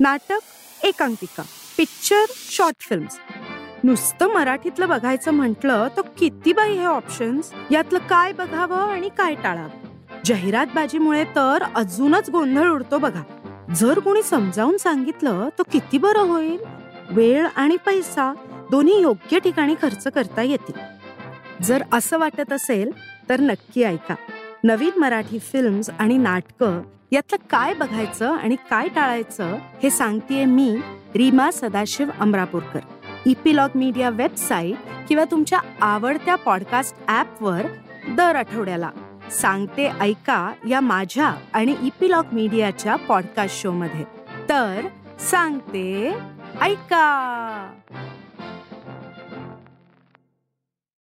नाटक एकांकिका picture short films नुसतं मराठीतलं बघायचं म्हटलं तर किती बाई हे ऑप्शन्स यातलं काय बघावं आणि काय टाळावं? जाहिरातबाजीमुळे तर अजूनच गोंधळ उडतो बघा. जर कोणी समजावून सांगितलं तर किती बरं होईल? वेळ आणि पैसा दोन्ही योग्य ठिकाणी खर्च करता येतील. जर असं वाटत असेल तर नक्की ऐका. नवीन मराठी फिल्म्स आणि नाटकं यातलं काय बघायचं आणि काय टाळायचं हे सांगतेय मी Reema Sadashiv Amrapurkar. Epilogue media website किंवा तुमच्या आवडत्या पॉडकास्ट ॲपवर दर आठवड्याला सांगते ऐका या माझ्या आणि इपिलॉग मीडियाच्या पॉडकास्ट शो मध्ये तर सांगते ऐका.